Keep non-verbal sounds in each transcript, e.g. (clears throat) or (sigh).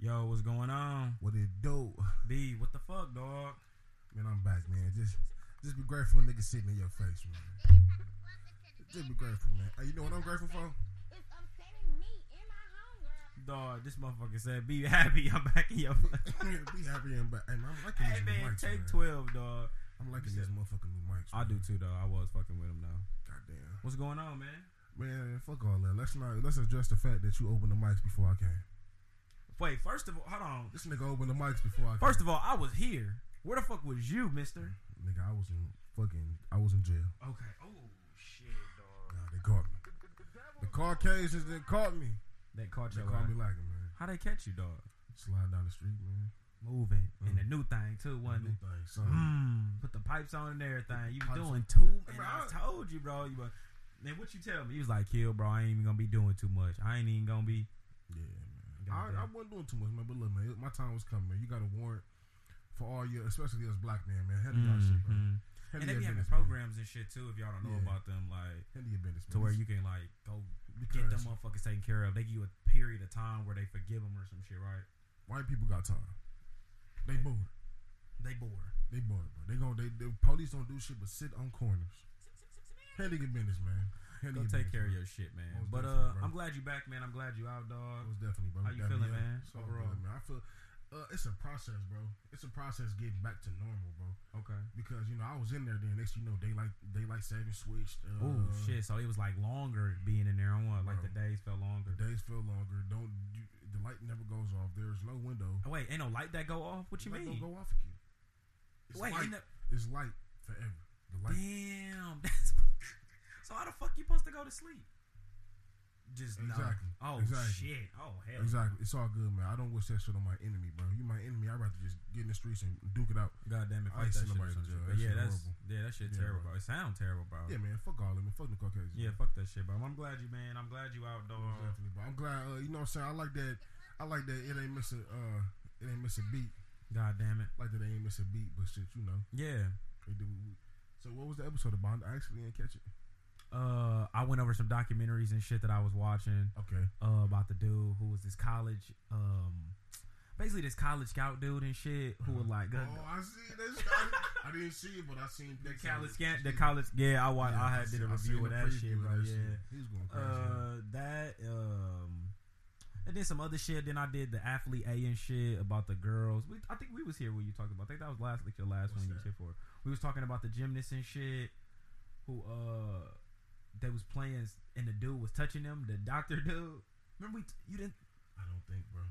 Yo, what's going on? What it do? B, what the fuck, dog? Man, I'm back, man. Just just be grateful nigga sitting in your face, man. Just be grateful, man. Hey, you know what I'm grateful for? It's upsetting me in my home, girl. Dog, this motherfucker said, be happy. I'm back in your (laughs) face." be happy and back. Hey, man, I'm liking Hey, these new man, mics, take man. 12, dog. I'm liking these motherfucking new mics. I man. do too, though. I was fucking with him, though. Goddamn. What's going on, man? Man, fuck all that. Let's not let's address the fact that you opened the mics before I came. Wait, first of all, hold on. This nigga opened the mics before I came. First of all, I was here. Where the fuck was you, mister? nigga, I was in fucking I was in jail. Okay. Oh, shit, dog. Nah, they caught me. The Caucasians they caught me. They caught They your caught me lacking, man. How they catch you, dog? Slide down the street, man. Moving. And Mm. the new thing, too, wasn't New it? thing, son. Mm, put the pipes on and everything. You doing on. too, and bro, I told you, bro. You were, man, what you tell me? He was like, "Kill, bro. I ain't even gonna be doing too much. I ain't even gonna be." Yeah, man. I, I wasn't doing too much, man. But look, man, my time was coming, man. You got a warrant for all your, especially us black men, man. Handle your shit, bro. Mhm. And they be having business, man. programs and shit too. If y'all don't know Yeah. about them, like your business, man. to where you can like go because get them motherfuckers taken care of. They give you a period of time where they forgive them or some shit, right? white people got time. They bored. They bored. They bored, bro. They gon' they the police don't do shit but sit on corners. Handle your business, man. Go take care of your shit, man. Most but uh, bro. I'm glad you back, man. I'm glad you out, dog. Most definitely, bro. How you Definitely, feeling, man, It's overall? good, man. I feel uh, it's a process, bro. It's a process getting back to normal, bro. Okay. Because you know I was in there. Then next, you know, daylight daylight saving switched. Uh, Oh shit! So it was like longer being in there I want Like the days felt longer. The days feel longer. Don't you, the light never goes off. There's no window. Oh, wait, ain't no light that go off. What you mean? Don't go off again. It's Wait, light. the, It's light forever. The light. damn. (laughs) That's so. How the fuck you supposed to go to sleep? Just. Exactly. Oh Exactly. shit. Oh hell. Exactly. It's all good, man. I don't wish that shit on my enemy, bro. You my enemy. I'd rather just get in the streets and duke it out. God damn it. I ain't that seen shit. or nobody to jail. That yeah, that's horrible. yeah, that shit Yeah, terrible, bro. bro. It sound terrible, bro. Yeah, man. Fuck all of them. Fuck the Caucasians. Yeah, fuck that shit, bro. I'm glad you, man. I'm glad you out, dog. definitely, bro. I'm glad. Uh, you know what I'm saying? I like that. I like that. It ain't miss a. Uh, it ain't miss a beat. God damn it. Like that. They ain't miss a beat. But shit, you know. Yeah. So what was the episode about? I actually didn't catch it. Uh, I went over some documentaries and shit that I was watching. Okay. uh, about the dude who was this college, um, basically this college scout dude and shit who was like, Oh, I see this. I, I didn't see it, but I seen the college scan, the college, yeah, I watched, Yeah, I had see- did a I review of that shit, bro. that Yeah, shit. He was going crazy. uh, that, um, and then some other shit. Then I did the athlete A and shit about the girls. We, I think we was here when you talked about. I think that was last, like your last What's one you was here for. We was talking about the gymnasts and shit. Who uh, they was playing and the dude was touching them. The doctor dude. Remember we, you didn't. I don't think, bro.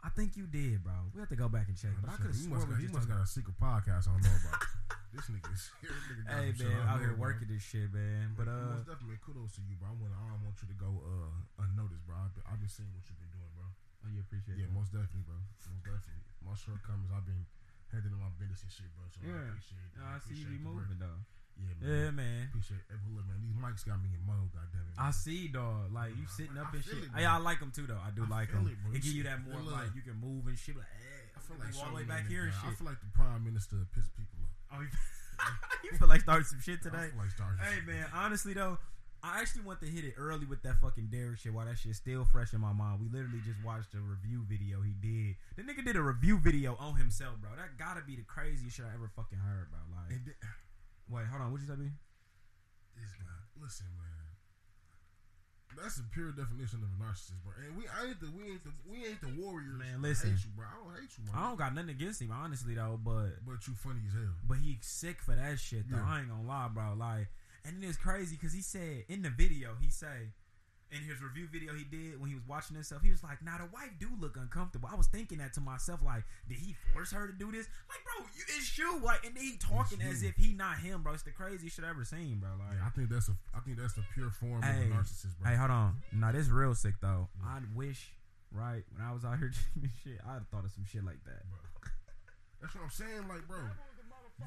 I think you did, bro. We have to go back and check. But I could have he sworn must, we got, he must got a secret podcast I don't know about. (laughs) this nigga is (laughs) this nigga Hey man, out here working this shit, man. But uh, most definitely kudos to you, bro. I want I don't want you to go uh unnoticed, bro. I've been, I've been seeing what you've been doing, bro. oh, you appreciate Yeah, it. most definitely, bro. Most definitely. My shortcomings, I've been handling my business and shit, bro. So I appreciate it. I see you be the work. moving though. Yeah, man. Yeah, man. Appreciate it. Look, man, these mics got me in mode, goddamn it. I see, dog. Like you I- sitting I up and shit. it, Hey. I like them too, though. I do I like them. it. It give you that more like you can move and shit. Like, eh, hey, I feel like all the way back here and nigga- I feel like the prime minister piss people off. Oh, (laughs) (laughs) you, feel like starting some shit I today? like Hey man, honestly though, I actually want to hit it early with that fucking Derick shit while that shit's still fresh in my mind. We literally just watched a review video he did. The nigga did a review video on himself, bro. That gotta be the craziest shit I ever fucking heard, bro. Like, wait, hold on, what you say, B? this guy, listen, man. That's the pure definition of a narcissist, bro. And we ain't the we ain't the we ain't the warriors. Man, listen. hate you, bro. I don't hate you, man. I don't got nothing against him, honestly though, but But you funny as hell. but he sick for that shit though. Yeah. I ain't gonna lie, bro. Like, and then it's crazy because he said in the video, he say in his review video he did when he was watching himself, he was like, "Now the wife do look uncomfortable." I was thinking that to myself, like, did he force her to do this? Like, bro, you, it's you. Like, and then he talking as if he not him, bro. It's the craziest shit I ever seen, bro. Like, Yeah, I think that's a I think that's the pure form Hey. of a narcissist, bro. hey, hold on. Nah, this real sick though. Yeah. I wish, right, when I was out here (laughs) doing shit, I'd have thought of some shit like that. bro. That's what I'm saying, like, bro.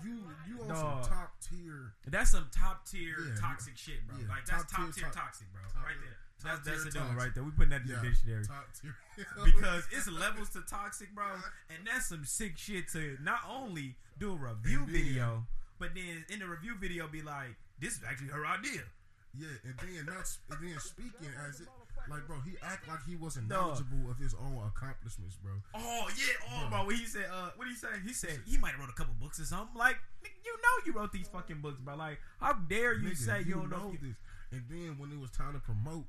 You you on Dog. some top tier That's some top tier Yeah, toxic shit, bro. yeah, like that's top top, tier tier toxic, bro. top right there. That's that's the doing right there. We putting that in the dictionary (laughs) because it's levels to toxic, bro, (laughs) and that's some sick shit to not only do a review And then- video, but then in the review video be like, "This is actually her idea." yeah, and then not and then speaking as it Like, bro, he act like he wasn't knowledgeable of his own accomplishments, bro. Oh yeah, oh Bro. bro. When he said, uh, what did he say? He said he might have wrote a couple books or something. Like, you know, you wrote these fucking books, bro. Like, how dare you Nigga, say you, don't know? you- this? And then when it was time to promote,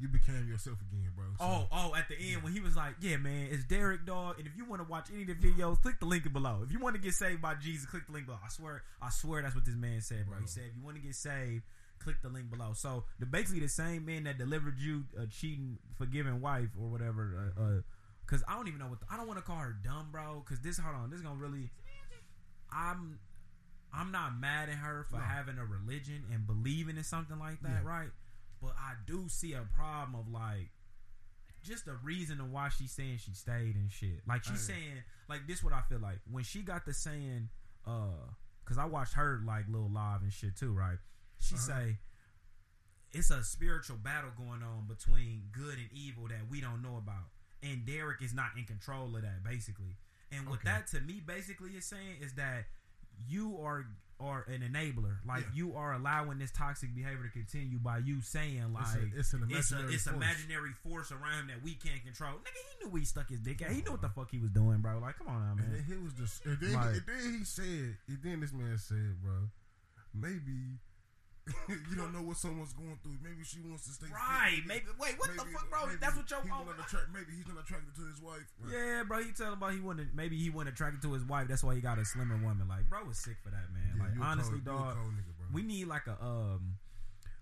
you became yourself again, bro. So, Oh, oh, at the end when he was like, "Yeah, man, it's Derick, dog." And if you want to watch any of the videos, click the link below. If you want to get saved by Jesus, click the link below. I swear, I swear that's what this man said, bro. He said, "If you want to get saved, click the link below." So the basically the same man that delivered you a cheating, forgiving wife or whatever. Uh, uh, Cause I don't even know what the, I don't want to call her dumb, bro. Cause this, hold on, this is gonna really. I'm, I'm not mad at her for No. having a religion and believing in something like that, Yeah. right? But I do see a problem of like just a reason of why she's saying she stayed and shit. Like she's saying, like this, what I feel like when she got the saying, uh, cause I watched her like little live and shit too, right? She Uh-huh. say it's a spiritual battle going on between good and evil that we don't know about, and Derick is not in control of that, basically. And what Okay. that to me basically is saying is that you are are an enabler, like Yeah. you are allowing this toxic behavior to continue by you saying like It's, a, it's an it's a imaginary it's force. imaginary force around him that we can't control. Nigga, he knew he stuck his dick at. He knew what the fuck he was doing, bro. Like, come on now, And then man. he was just, and then, Like- and then he said, and then this man said, bro, maybe you don't know what someone's going through. Maybe she wants to stay. fit. Right? Maybe. Wait, what the Maybe- fuck, bro? That's what your he's oh, not attract, Maybe he's not attracted to his wife. Like, Yeah, bro. He tell about he wasn't. Maybe he wasn't attracted to his wife. That's why he got a slimmer woman. Like, bro was sick for that man. yeah, like, honestly, cold, you dog. nigga, bro. We need like a um.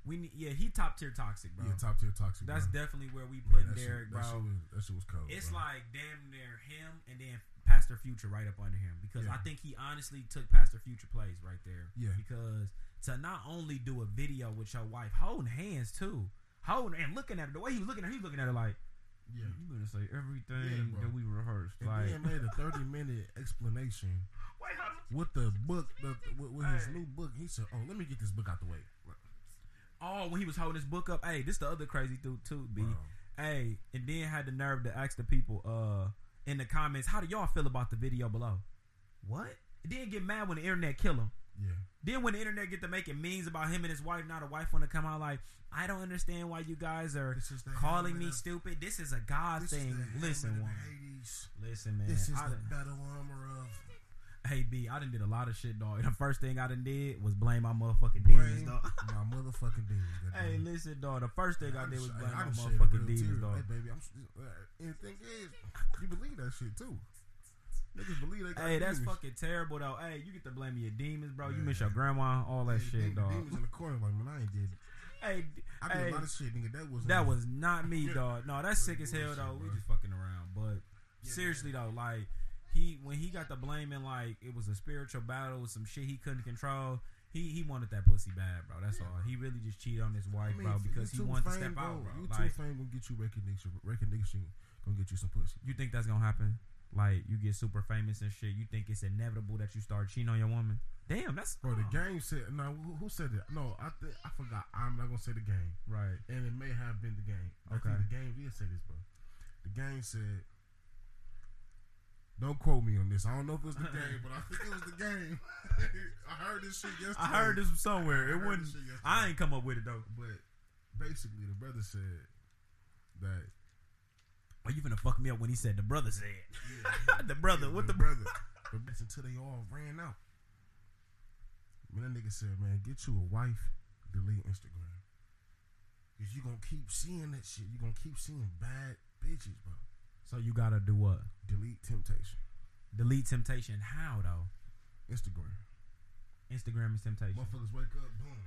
We need yeah. He top tier toxic, bro. yeah, top tier toxic. That's bro. definitely where we Yeah, put that shit- Derick, that bro. Shit was, that shit was cold. It's bro. like damn near him and then Pastor Future right up under him because Yeah. I think he honestly took Pastor Future plays right there. Yeah. Because to not only do a video with your wife holding hands too, holding and looking at her the way he was looking at her, he was looking at her like yeah. you gonna say everything Yeah, that we rehearsed. And like then made a thirty (laughs) minute explanation wait, with the book, the, with, with his Hey. new book. He said, "Oh, let me get this book out the way." Oh, when he was holding his book up, hey, this the other crazy dude too, B. Bro. Hey, and then had the nerve to ask the people uh in the comments, how do y'all feel about the video below? What? Then get mad when the internet kill him. Yeah, Then when the internet get to making memes about him and his wife, not a wife want to come out like, I don't understand why you guys are the calling me of- stupid. This is a God this is thing. the Listen, woman. Listen, man. This is I the done- battle armor of hey B, I done did a lot of shit, dog. The first thing I done did was blame my motherfucking blame demons, dog. my motherfucking demons. (laughs) hey, listen, dog. The first thing I I'm did was blame I my done shed a motherfucking demons, tear. dog. Hey, baby, I'm. uh, And the thing is, you believe that shit too. Niggas believe they got Hey, that's demons. fucking terrible though. Hey, you get to blame your demons, bro. You miss your grandma, all that shit, dog. Demons in the corner, like man, I ain't did. Hey, I did hey, a lot of shit, nigga. That was that was not me, dog. No, that's sick as hell though. We just fucking around, but seriously though, like he when he got the blaming like it was a spiritual battle, some shit he couldn't control. He he wanted that pussy bad, bro. That's all. He really just cheated on his wife, I mean, bro, because he wanted to step out, bro. YouTube Like, fame gonna get you recognition. Recognition gonna get you some pussy. you think that's gonna happen? Like you get super famous and shit. You think it's inevitable that you start cheating on your woman? Damn, that's Bro, the game said. No, who, said it? No, I think I forgot. I'm not gonna say the game, right. and it may have been the game. Okay. the game did say this, bro. The game said. Don't quote me on this. I don't know if it was the (laughs) game, but I think it was the game. (laughs) I heard this shit yesterday. I heard this from somewhere. It heard wouldn't. this shit yesterday. I ain't come up with it though. But basically, the brother said that Are you gonna fuck me up when he said the brother said? Yeah. (laughs) the brother, what the, brother? But that's until they all ran out. Man, that nigga said, man, get you a wife, delete Instagram. Cause you gonna keep seeing that shit. You gonna keep seeing bad bitches, bro. So you gotta do what? Delete temptation. Delete temptation. How though? Instagram. Instagram is temptation. Motherfuckers wake up, boom.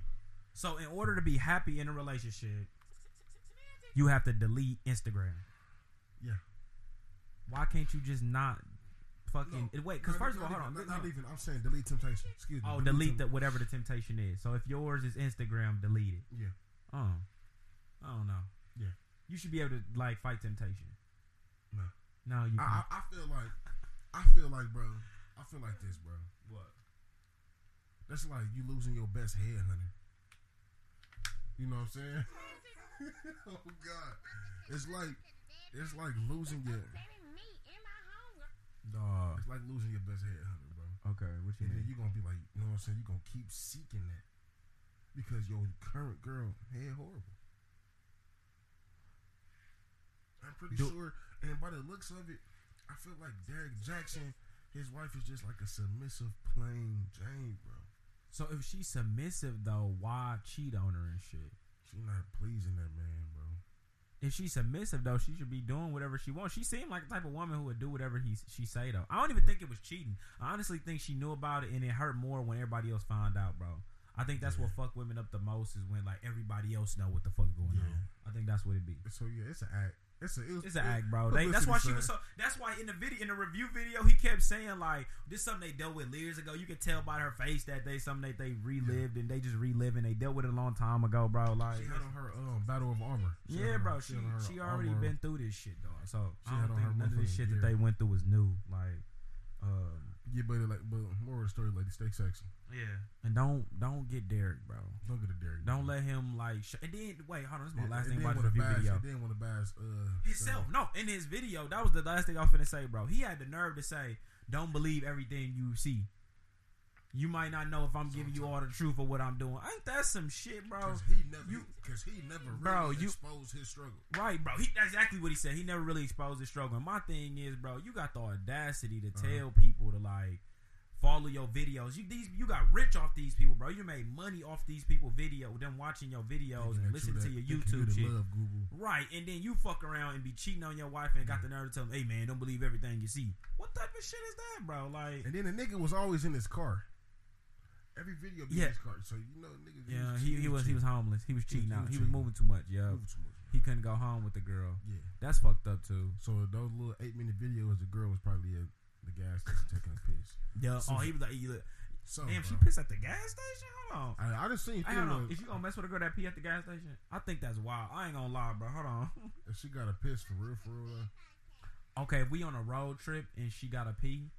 So in order to be happy in a relationship, you have to delete Instagram. Yeah. Why can't you just not fucking wait? Because first of all, hold on. Not, not even. I'm saying delete temptation. Excuse me. Oh, delete tem- the whatever the temptation is. So if yours is Instagram, delete it. Yeah. Oh, I don't know. Yeah. You should be able to like fight temptation. No. No, you. I. I, I feel like, I feel like, bro. I feel like this, bro. what? That's like you losing your best head, honey. You know what I'm saying? (laughs) oh God, it's like it's like losing your Saving me and my hunger. Dog. it's like losing your best head, honey, bro. Okay, what you And then mean? you gonna be like, you know what I'm saying? You're gonna keep seeking that because your current girl head horrible. I'm pretty Do- sure, and by the looks of it, I feel like Derick Jaxn, his wife is just like a submissive, plain Jane, bro. So if she's submissive though, why cheat on her and shit? She not pleasing that man, bro. If she's submissive though, she should be doing whatever she wants. She seemed like the type of woman who would do whatever he she say though. I don't even think it was cheating. I honestly think she knew about it and it hurt more when everybody else found out, bro. I think that's what fuck women up the most is when like everybody else know what the fuck going Yeah. on. I think that's what it be. So yeah, it's an act. It's a it was, It's an act, bro. They, that's why she was so. That's why in the video, in the review video, he kept saying like, "This is something they dealt with years ago." You could tell by her face that they something that they relived and they just reliving. They dealt with it a long time ago, bro. Like, She had on her um battle of armor. She yeah, bro. She she already armor. been through this shit, dog. So She I don't on her think none of this shit that they went through was new. Like, um, Yeah, but like, but more of the story, lady, stay sexy. yeah. And don't don't get Derick, bro. Don't get a Derick. Don't let him like. Sh- and then wait, hold on. This is my And- last and thing then about the wanna review bash- video. and Then want to bash uh himself. Sam. No, in his video, that was the last thing I was finna say, bro. He had the nerve to say, "Don't believe everything you see." You might not know if I'm giving you all the truth of what I'm doing. Ain't that some shit, bro? Cause he never, You- cause he never really Bro, you- exposed his struggle. Right, bro. He, that's exactly what he said. He never really exposed his struggle. And my thing is, bro, you got the audacity to Uh-huh. tell people to like follow your videos. You these you got rich off these people, bro. You made money off these people video, them watching your videos Thinking and listening to your YouTube shit. Love Google. Right, and then you fuck around and be cheating on your wife and got the nerve to tell them, "Hey man, don't believe everything you see." What type of shit is that, bro? Like, And then the nigga was always in his car. Every video be Yeah. his car. So you know, nigga. yeah, he, he was he was homeless. He was He was- cheating he out. was He was moving too much. Yeah, moving too much. he couldn't go home with the girl. Yeah. That's fucked up too. So those little eight minute videos, the girl was probably at the gas station taking a piss. Yeah. So- oh, he was like, he look- So damn, she pissed at the gas station. Hold on. I, I just seen hold on. film If you gonna mess with a girl that pee at the gas station, I think that's wild. I ain't gonna lie, bro. Hold on. (laughs) if she got a piss for real, for real. though. okay, if we on a road trip and she got a pee,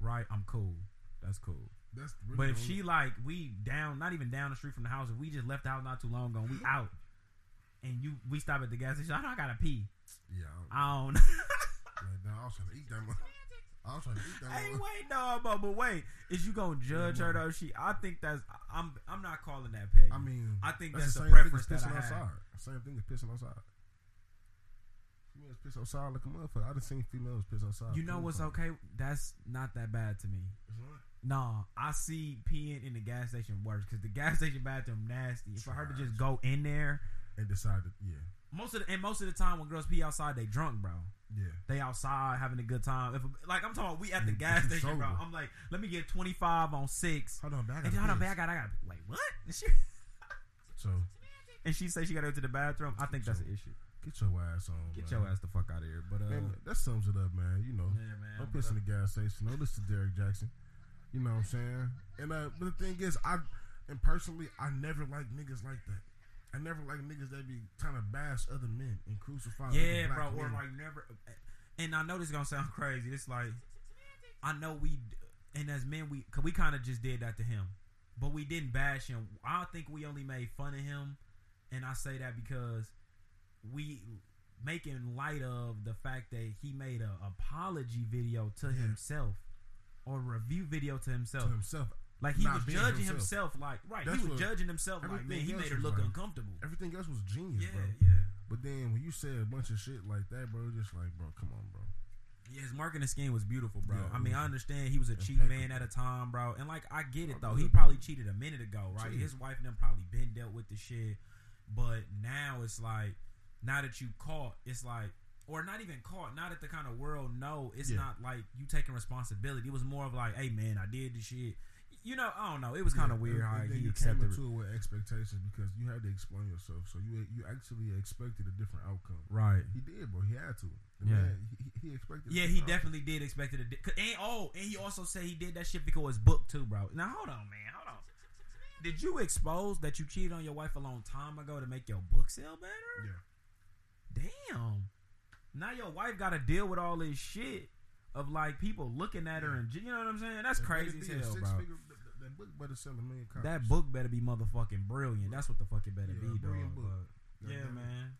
right? I'm cool. That's cool. That's really But if she like we down, not even down the street from the house, if we just left the house not too long ago, and we out, and you we stop at the gas station, I know I gotta pee. yeah, I, I don't. like, (laughs) nah, I was trying to eat that. One. I was trying to eat that. hey, wait, no, but but wait, is you gonna judge Yeah, her though? She, I think that's I'm I'm not calling that petty. I mean, I think that's, that's, the a preference thing as that I pissing outside. Same thing as pissing outside. Females piss outside like a motherfucker. I done seen females piss outside. You know what's okay? That's not that bad to me. Nah, I see peeing in the gas station worse because the gas station bathroom nasty. For her to just go in there, And decided, yeah, most of the, and most of the time when girls pee outside, they drunk, bro. yeah. They outside having a good time. If like I'm talking, about we at the gas if station, bro. I'm like, let me get 25 on six. Hold on, back. Hold on, babe, I got, I got. Wait, what? (laughs) And she, So and she say she got to go to the bathroom. I think that's an issue. get your ass on. Get man. your ass the fuck out of here. But uh, Man, that sums it up, man. You know, yeah, man. don't but, piss in uh, the gas station. Don't listen to Derick Jaxn. You know what I'm saying? And uh, but the thing is, I and personally, I never like niggas like that. I never like niggas that be trying to bash other men and crucify. Yeah, bro. black Or like never. And I know this is gonna sound crazy. It's like I know we, and as men, we cause we kind of just did that to him, but we didn't bash him. I think we only made fun of him, and I say that because we making light of the fact that he made a apology video to Yeah. himself or review video to himself. to himself. Like he was judging himself. himself. like right, That's he was judging himself. Like man, he made her look like- uncomfortable. Everything else was genius, Yeah, bro. yeah. But then when you say a bunch of shit like that, bro, just like, bro, come on, bro. Yeah, his marketing scheme was beautiful, bro. Yeah, I mean, I understand he was a cheat man at a time, bro. And like, I get it though. He probably cheated a minute ago, right? Cheated. His wife and them probably been dealt with the shit. But now it's like, now that you caught, it's like, or not even caught. not that the kind of world No, it's Yeah. not like you taking responsibility. It was more of like, hey man, I did the shit. You know, I don't know. It was kind of Yeah, weird how he you accepted came it. into it with expectations because you had to explain yourself. So you you actually expected a different outcome. Right. He did, bro. He had to. The Yeah. man, he, he- expected. Yeah, he outcome. definitely did expect it. Di- and oh, and he also said he did that shit because his book too, bro. Now hold on, man, hold on. Did you expose that you cheated on your wife a long time ago to make your book sell better? Yeah. Damn. Now your wife got to deal with all this shit of like people looking at her and you know what I'm saying? That's That crazy as hell, bro. six-figure- that- book better sell a million copies. That book better be motherfucking brilliant. That's what the fuck it better Yeah, be, dog. book. Yeah, man.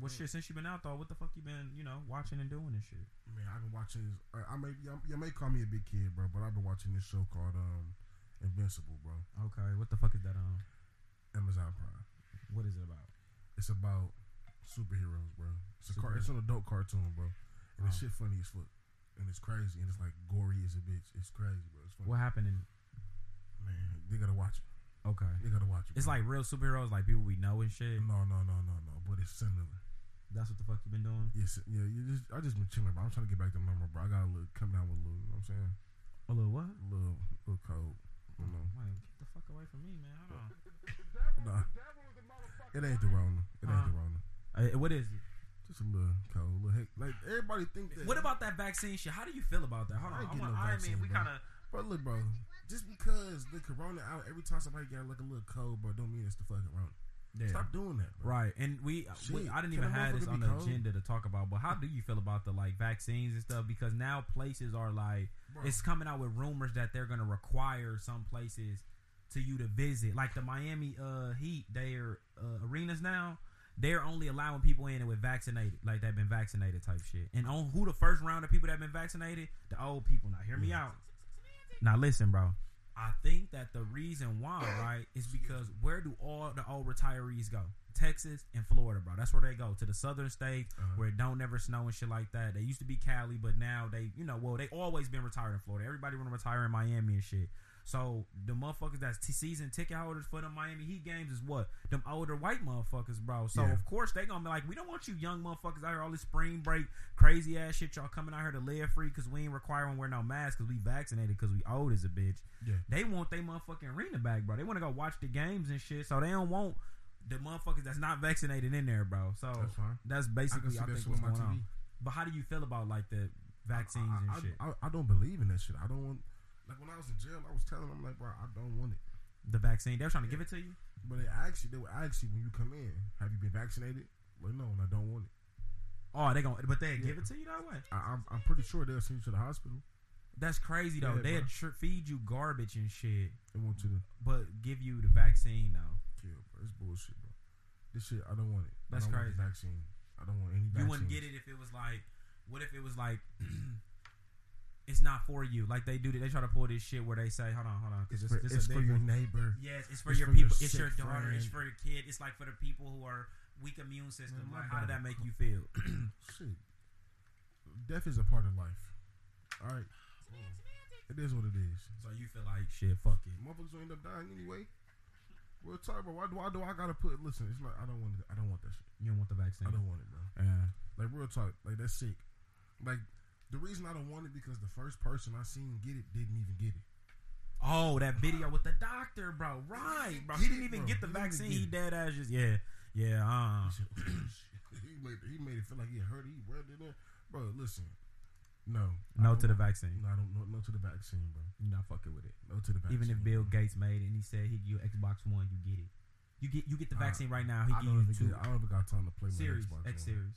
Well, shit. Since you been out though, what the fuck you been, you know, watching and doing and shit? Man, I've been watching. This, I, I may you, you may call me a big kid, bro, but I've been watching this show called um Invincible, bro. Okay, what the fuck is that on? Amazon Prime. What is it about? It's about superheroes, bro. It's a car, it's an adult cartoon, bro, and Oh. the shit funny as fuck, and it's crazy, and it's like gory as a bitch. It's crazy, bro. It's funny. What happened in? Man, they gotta watch it. Okay, They gotta watch it. it's like real superheroes, like people we know and shit. no, no, no, no, no. But it's similar. That's what the fuck you been doing. Yes, yeah. You just, I just been chilling, bro. I'm trying to get back to normal, bro. I got a little come down with a little. You know what I'm saying? A little what? A little, little cold. You know. Wait, get the fuck away from me, man. Hold on. Nah. It ain't the Rona. It ain't Uh. the Rona. Uh, what is it? Just a little cold, a little heck. Like everybody think that. What about that vaccine shit? How do you feel about that? Hold I on. I, getting want, no I vaccine, mean, we kind of. But look, bro. Just because the Corona out every time somebody got like a little cold, bro, don't mean it's the fucking Rona. Yeah. Stop doing that, bro. Right, and we, we I didn't even have this on the cold? agenda to talk about. But how do you feel about the like vaccines and stuff? Because now places are like, Bro. it's coming out with rumors that they're gonna require some places to you to visit, like the Miami uh Heat. Their uh, arenas now, they're only allowing people in and with vaccinated, like they've been vaccinated type shit. And on who the first round of people that have been vaccinated, the old people. Now hear me Yeah. out. Now listen, bro. I think that the reason why, (coughs) right, is because where do all the old retirees go? Texas and Florida, bro. That's where they go to the southern states Uh-huh. where it don't never snow and shit like that. They used to be Cali, but now they, you know, well, they always been retired in Florida. Everybody want to retire in Miami and shit. So the motherfuckers that's t- season ticket holders for the Miami Heat games is what them older white motherfuckers, bro. So Yeah. of course they gonna be like, we don't want you young motherfuckers out here all this spring break crazy ass shit. Y'all coming out here to live free because we ain't requiring wear no mask because we vaccinated because we old as a bitch. Yeah. They want they motherfucking arena back, bro. They want to go watch the games and shit. So they don't want the motherfuckers that's not vaccinated in there, bro. So That's fine. that's basically see I, think what's going on. But how do you feel about like the vaccines I, and I, shit? I, I don't believe in that shit. I don't want. Like when I was in jail, I was telling them like, bro, I don't want it. the vaccine, they were trying to give it to you. But they actually, they were actually when you come in, have you been vaccinated? Well, no, and I don't want it. Oh, they gonna, but they Yeah. give it to you that way. I, I'm, I'm pretty sure they'll send you to the hospital That's crazy though. Yeah, they tr- feed you garbage and shit, and want you to but give you the vaccine though. kill, bro. It's bullshit, bro. This shit, I don't want it. That's I don't crazy. Want the vaccine. I don't want any vaccine. You wouldn't get it if it was like, what if it was like, (clears throat) it's not for you? Like they do, they try to pull this shit where they say, hold on, hold on, It's because for, this, it's for your neighbor. Yes, it's for It's your for your people. it's your daughter. It's for your kid. It's like for the people who are weak immune system. Man, like, how did that make you feel? (clears throat) Shit. Death is a part of life. All right. It is what it is. so you feel like shit? Fuck it. Motherfuckers will end up dying anyway. Real talk, bro. Why do, why do I gotta put? Listen, it's like I don't want it. I don't want that shit. You don't want the vaccine. I don't want it, bro. Yeah. Like real talk, like that's sick. Like the reason I don't want it because the first person I seen get it didn't even get it. Oh, that video with the doctor, bro. Right, bro. He didn't even Bro, get the he vaccine. He dead ass just yeah, yeah. Uh, He "Oh, he made he made it feel like he hurt. He rubbed it in. Bro, listen. No. No to the vaccine. No, I don't. No, no to the vaccine, bro. You're not fucking with it. No to the vaccine. Even if Bill. Gates made it and he said he give you Xbox One, you get it. You get you get the Uh, vaccine right now. He I give don't you two get, I don't even got time to play my Xbox. X One. series.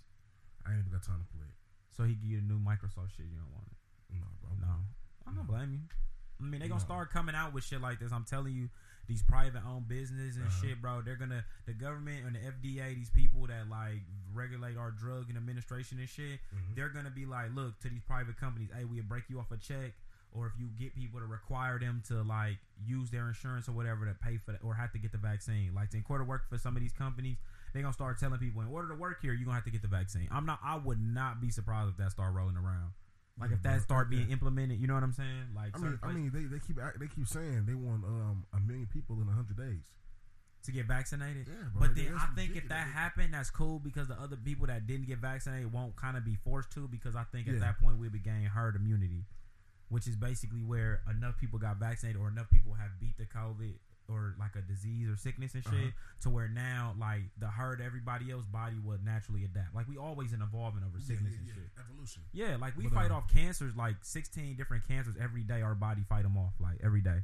I ain't even got time to play it. So he give you the new Microsoft shit. You don't want it. No, bro. No, I don't blame you. I mean, they gonna No. start coming out with shit like this. I'm telling you, these private owned businesses and Uh-huh. shit, bro. They're gonna the government and the FDA, these people that like regulate our drug and administration and shit. Mhm. They're gonna be like, look to these private companies. Hey, we'll break you off a check, or if you get people to require them to like use their insurance or whatever to pay for that, or have to get the vaccine. Like in order to work for some of these companies, they're gonna start telling people in order to work here, you are gonna have to get the vaccine. I'm not. I would not be surprised if that start rolling around. Like Yeah, if that bro. start being Yeah. implemented, you know what I'm saying? Like I mean, I mean, they, they keep they keep saying they want um a million people in hundred days. to get vaccinated. Yeah, bro. But then I think if that happened, that's cool because the other people that didn't get vaccinated won't kind of be forced to because I think at that point we'll be gaining herd immunity, which is basically where enough people got vaccinated or enough people have beat the COVID or like a disease or sickness and shit Uh-huh. to where now like the herd everybody else body would naturally adapt. Like we always in evolving over Yeah, sickness yeah, and yeah. shit. Evolution. Yeah, like we But, fight uh, off cancers like 16 different cancers every day. Our body fight them off like every day.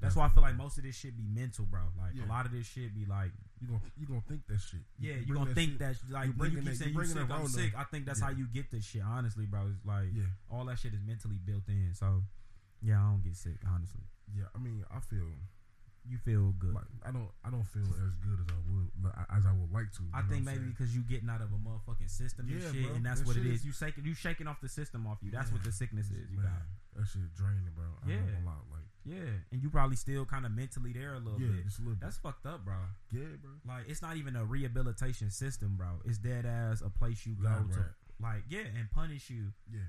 That's why I feel like most of this shit be mental, bro. Like Yeah. a lot of this shit be like you gonna you gonna think that shit. yeah, You you bring gonna think shit- that like you when you keep that- saying you you sick, I'm sick. I think that's Yeah. how you get this shit. Honestly, bro, it's like Yeah, all that shit is mentally built in. So yeah, I don't get sick. Honestly, yeah. I mean, I feel You feel good. Like I don't I don't feel as good as I would as I would like to. I think maybe because you getting out of a motherfucking system and Yeah, shit, bro. and that's That what it is. is. You shaking, you shaking off the system off you. That's what the sickness is. You man, got, that shit draining, bro. I Yeah. a lot. Like yeah, and you probably still kind of mentally there a little yeah, bit. just a little. That's fucked up, bro. yeah, bro. Like it's not even a rehabilitation system, bro. It's dead as a place you go to, rat. like yeah, and punish you. Yeah,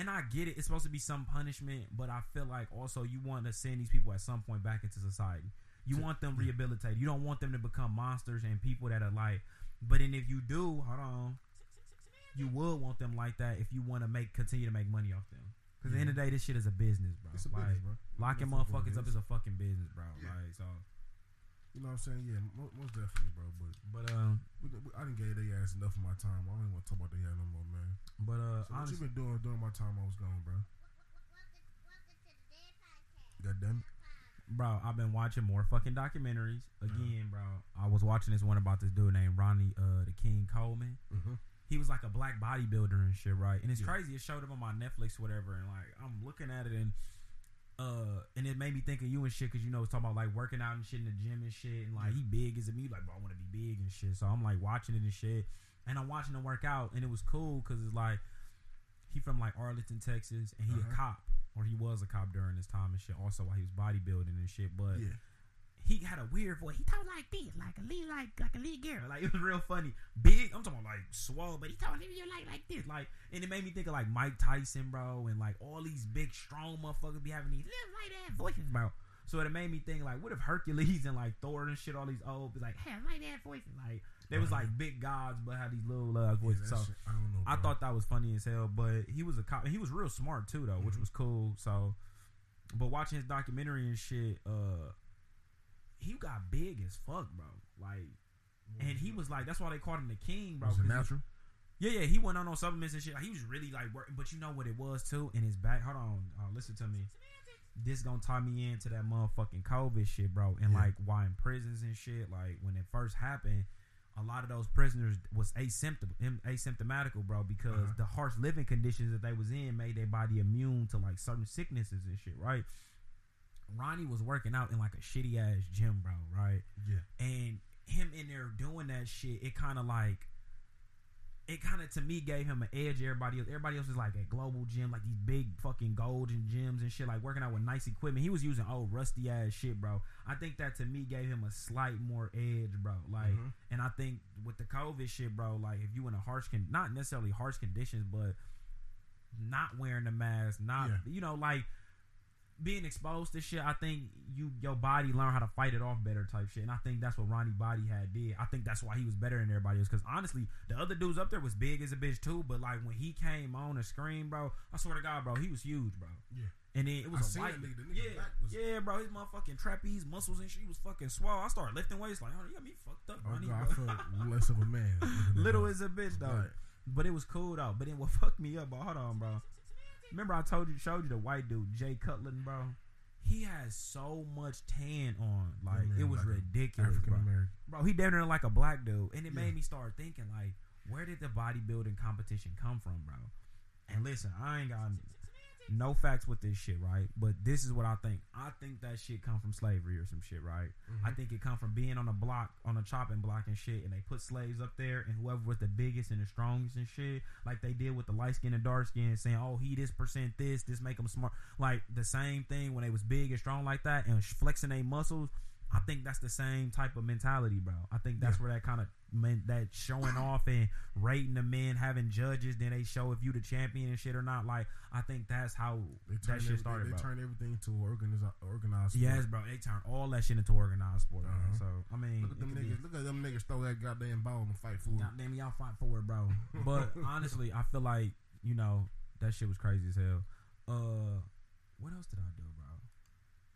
And I get it; it's supposed to be some punishment, but I feel like also you want to send these people at some point back into society. You To- want them yeah. rehabilitated. You don't want them to become monsters and people that are like. But then if you do, hold on, you would want them like that if you want to make continue to make money off them. Because at the end of the day, this shit is a business, bro. it's a like business, bro. locking That's motherfuckers up is a fucking business, bro. Yeah. Like so, You know what I'm saying? Yeah, mo- most definitely, bro. But but um, we, we, I didn't give their ass enough of my time. I don't even want to talk about their ass no more, man. but uh, So what you been doing during my time I was gone, bro? God damn it. bro, I've been watching more fucking documentaries again, bro. I was watching this one about this dude named Ronnie, uh, the King Coleman. Mm-hmm. He was like a black bodybuilder and shit, right? And it's Yeah. crazy. It showed up on my Netflix, or whatever, and like I'm looking at it and. Uh, and it made me think of you and shit because you know it's talking about like working out and shit in the gym and shit and like he big as a me like bro I want to be big and shit so I'm like watching it and shit and I'm watching him work out and it was cool because it's like he from like Arlington Texas and he a Uh-huh. cop or he was a cop during this time and shit also while he was bodybuilding and shit but Yeah. He had a weird voice. He talked like this, like a Lee, like like a Lee Garrett. Like (laughs) it was real funny. Big. I'm talking about like swole, but he talking like like this. Like and it made me think of like Mike Tyson, bro, and like all these big strong motherfuckers be having these little light ass voices, bro. So it made me think like, what if Hercules and like Thor and shit, all these old, be like, have light ass voices, like they was like big gods, but had these little uh, Yeah, voices. that so shit, I don't know. I thought that was funny as hell, but he was a cop. And he was real smart too, though, which Mhm. was cool. So, but watching his documentary and shit, uh, he got big as fuck, bro. Like, and he was like, that's why they called him the king, bro. was it 'cause he- natural? yeah, yeah, he went on on supplements and shit. Like, he was really like working, but you know what it was too in his back. Hold on, uh, listen to me. This gonna tie me into that motherfucking COVID shit, bro. And Yeah. like why in prisons and shit. Like when it first happened, a lot of those prisoners was asymptom asymptomatical, bro, because Uh-huh. the harsh living conditions that they was in made their body immune to like certain sicknesses and shit, right? Ronnie was working out in like a shitty ass gym, bro, right? Yeah. and him in there doing that shit, it kind of like, it kind of to me gave him an edge. Everybody else, everybody else is like at global gym, like these big fucking golden gyms and shit, like working out with nice equipment. He was using old rusty ass shit, bro. I think that to me gave him a slight more edge, bro. Like, Mhm. and I think with the COVID shit, bro, like if you in a harsh, con- not necessarily harsh conditions, but not wearing the mask, not Yeah. you know, like being exposed to shit, I think you your body learn how to fight it off better type shit. And I think that's what Ronnie Body had did. I think that's why he was better than everybody else. Cause honestly, the other dudes up there was big as a bitch too. But like when he came on the screen, bro, I swear to God, bro, he was huge, bro. Yeah. And then it was a seen white nigga. Nigga yeah, was- yeah, bro. His motherfucking trapeze muscles and shit was fucking swole. I started lifting weights like, oh, you got me fucked up, Oh Ronnie. god, bro. I felt less of a man. (laughs) Little as a bitch though. Right. But it was cool though. But then what fucked me up, bro? Hold on, bro. Remember I told you, showed you the white dude, Jay Cutler, bro. He has so much tan on, like man it was like ridiculous, African bro. Bro, he damn near like a black dude, and it Yeah. made me start thinking, like, where did the bodybuilding competition come from, bro? And listen, I ain't got no facts with this shit, right? But this is what I think. I think that shit come from slavery or some shit, right? Mm-hmm. I think it come from being on a block, on a chopping block and shit, and they put slaves up there, and whoever was the biggest and the strongest and shit, like they did with the light skin and dark skin, saying, "Oh, he this percent this, this make him smart." Like the same thing when they was big and strong like that and flexing their muscles. I think that's the same type of mentality, bro. I think that's Yeah. where that kind of meant that showing off and rating the men, having judges, then they show if you the champion and shit or not. Like I think that's how that shit started, they bro. turned everything to organized organized. sport. Yes, bro. They turn all that shit into organized sport. Uh-huh. So I mean, Look at them could be- niggas. Look at them niggas throw that goddamn ball and fight for it. Goddamn, y'all fight for it, bro. But (laughs) honestly, I feel like you know that shit was crazy as hell. Uh, what else did I do, bro?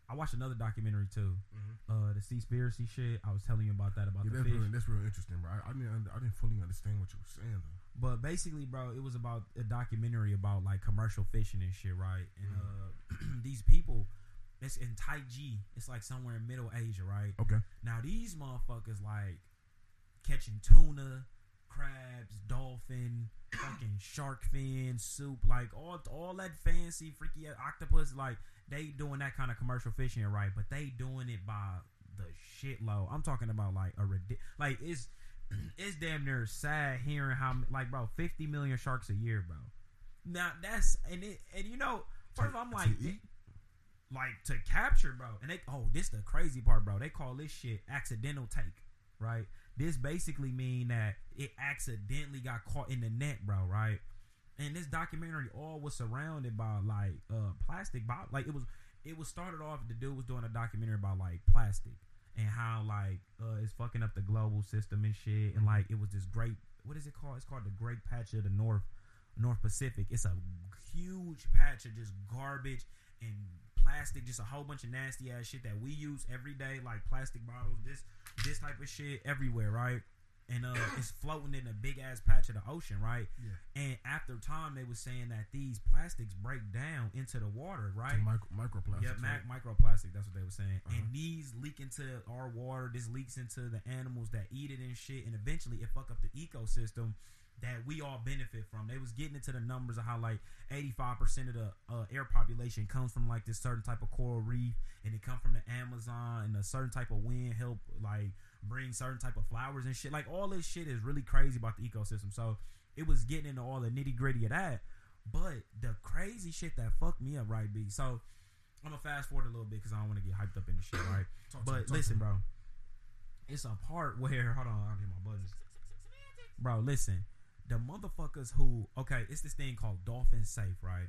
I watched another documentary too. Mhm. Uh, the Seaspiracy shit. I was telling you about that about Yeah, the that's fish. real, that's real interesting, bro. I, I didn't I didn't fully understand what you were saying though. But basically, bro, it was about a documentary about like commercial fishing and shit, right? And uh, (clears throat) these people, it's in Taiji. It's like somewhere in Middle Asia, right? Okay. Now these motherfuckers like catching tuna, crabs, dolphin, fucking shark fin soup, like all all that fancy freaky octopus. Like they doing that kind of commercial fishing, right? But they doing it by the shitload. I'm talking about like a ridic- like it's (clears throat) it's damn near sad hearing how like bro, 50 million sharks a year, bro. Now that's and it and you know first of all, I'm like like to capture, bro. And they oh, this the crazy part, bro. They call this shit accidental take, right? This basically mean that it accidentally got caught in the net, bro, right? And this documentary all was surrounded by like uh plastic bottles. Like it was it was started off the dude was doing a documentary about like plastic and how like uh it's fucking up the global system and shit and like it was this great what is it called? It's called the Great Patch of the North North Pacific. It's a huge patch of just garbage and plastic, just a whole bunch of nasty ass shit that we use every day, like plastic bottles, this this type of shit everywhere, right? And uh, it's floating in a big ass patch of the ocean, right? Yeah. And after time, they was saying that these plastics break down into the water, right? Micro, microplastics. Yeah, right? microplastic. That's what they were saying. Uh-huh. And these leak into our water. This leaks into the animals that eat it and shit. And eventually, it fuck up the ecosystem that we all benefit from. They was getting into the numbers of how like eighty five percent of the uh, air population comes from like this certain type of coral reef, and it come from the Amazon, and a certain type of wind help like bring certain type of flowers and shit. Like all this shit is really crazy about the ecosystem. So it was getting into all the nitty gritty of that. But the crazy shit that fucked me up, right, B. So I'm gonna fast forward a little bit because I don't want to get hyped up in the shit, right? (clears throat) Talk but talk listen, bro, it's a part where (laughs) hold on, I'll get my buzzers. Bro, listen, the motherfuckers who okay, it's this thing called Dolphin Safe, right?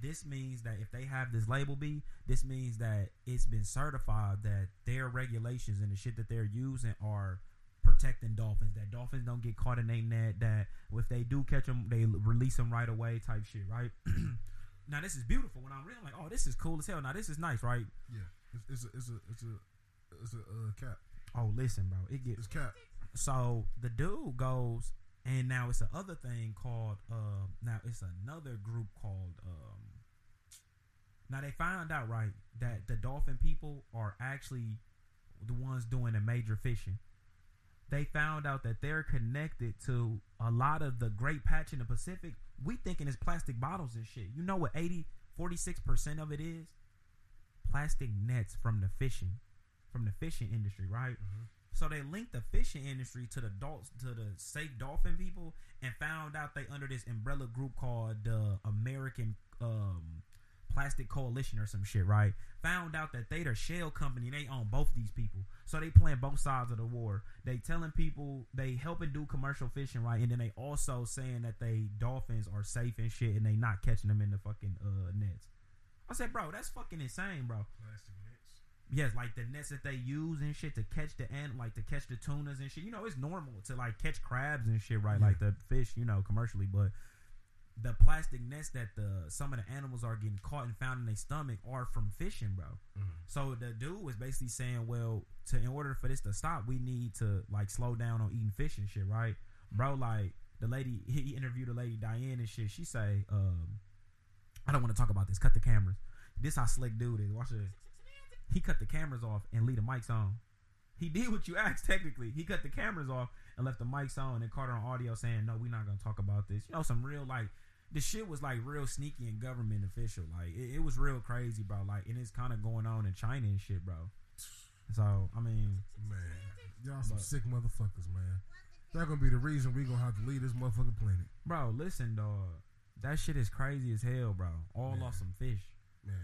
This means that if they have this label B, this means that it's been certified that their regulations and the shit that they're using are protecting dolphins. That dolphins don't get caught in a net. That if they do catch them, they release them right away. Type shit, right? (clears throat) now this is beautiful. When I'm reading, like, oh, this is cool as hell. Now this is nice, right? Yeah. It's, it's a it's a it's a it's a uh, cap. Oh, listen, bro, it gets It's cap. so the dude goes and now it's another thing called uh now it's another group called um now they found out right that the dolphin people are actually the ones doing the major fishing. They found out that they're connected to a lot of the great patch in the pacific. We thinking it's plastic bottles and shit. You know what 80 46% of it is? Plastic nets from the fishing from the fishing industry right? So they linked the fishing industry to the adults to the safe dolphin people and found out they under this umbrella group called the American um Plastic Coalition or some shit, right? Found out that they the shell company, they own both these people. So they playing both sides of the war. They telling people they helping do commercial fishing, right? And then they also saying that they dolphins are safe and shit and they not catching them in the fucking uh nets. I said, bro, that's fucking insane, bro. Plastic nets. Yes, like the nets that they use and shit to catch the ant, like to catch the tunas and shit. You know, it's normal to like catch crabs and shit, right? Yeah. Like the fish, you know, commercially. But the plastic nets that the some of the animals are getting caught and found in their stomach are from fishing, bro. Mhm. So the dude was basically saying, well, to in order for this to stop, we need to like slow down on eating fish and shit, right, bro? Like the lady, (laughs) he interviewed the lady Diane and shit. She say, um, I don't want to talk about this. Cut the cameras. This how slick dude is. Watch this. He cut the cameras off and leave the mics on. He did what you (laughs) asked. Technically, he cut the cameras off and left the mics on and caught her on audio saying, "No, we're not gonna talk about this." You know, some real like the shit was like real sneaky and government official. Like it, it was real crazy, bro. Like and it's kind of going on in China and shit, bro. So I mean, Man, y'all some But- sick motherfuckers, man. That gonna be the reason we gonna have to leave this motherfucking planet, bro, listen, dog. That shit is crazy as hell, bro. All Man. off some fish, man.